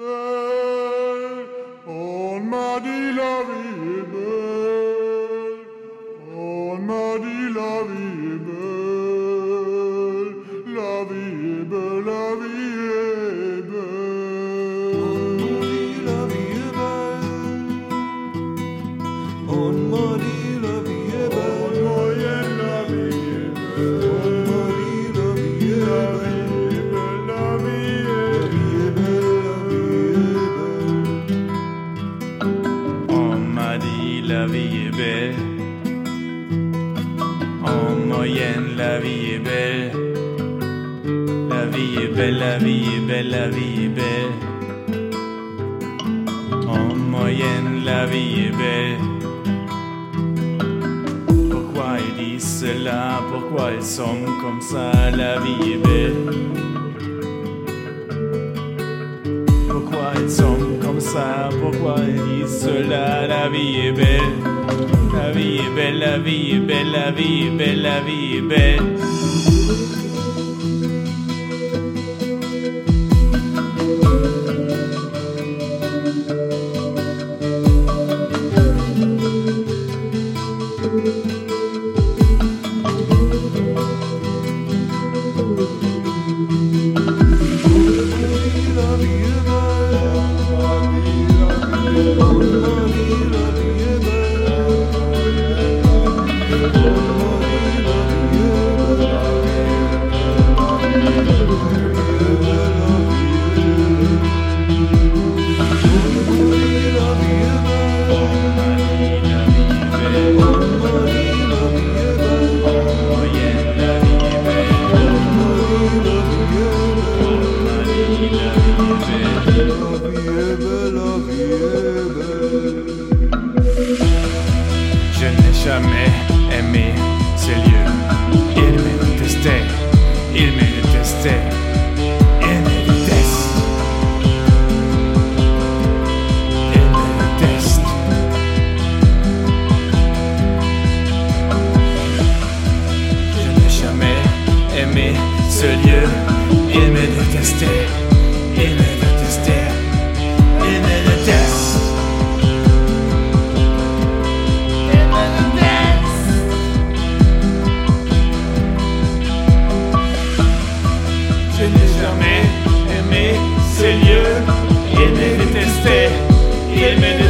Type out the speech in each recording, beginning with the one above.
belle, belle. En moyenne, la vie est belle. La vie est belle, la vie est belle, la vie est belle. En moyenne, la vie est belle. Pourquoi ils disent cela Pourquoi ils sont comme ça La vie est belle. Ça Pourquoi ils disent cela La vie est belle. La vie est belle, la vie est belle, la vie est belle, la vie est belle. La jamais aimé ces lieux. Ils me détestaient, ils me détestaient, seni Yemedi teste Yemedi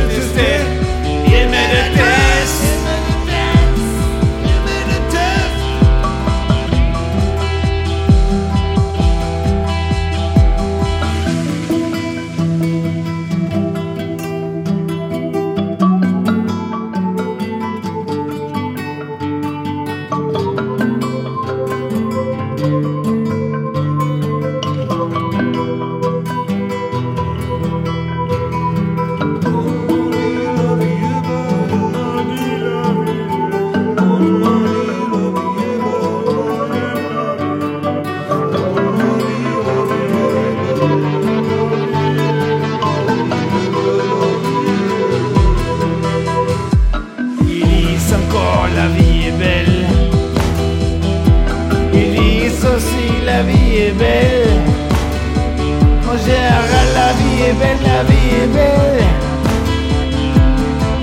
vie est belle, la vie est belle.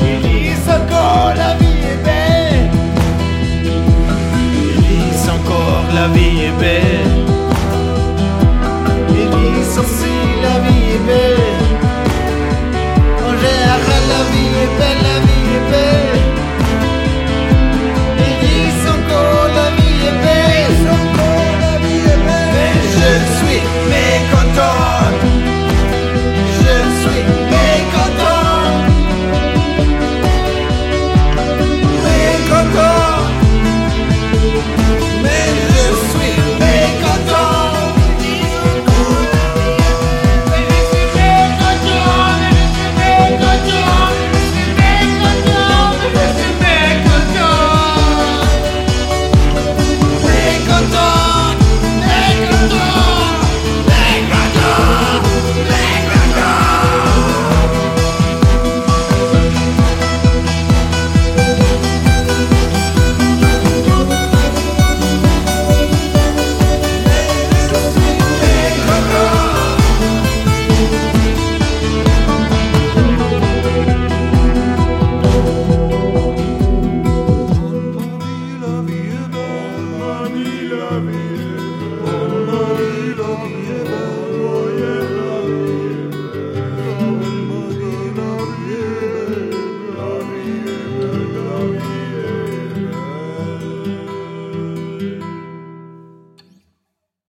Ils disent encore la vie est belle. Ils disent encore la vie est belle.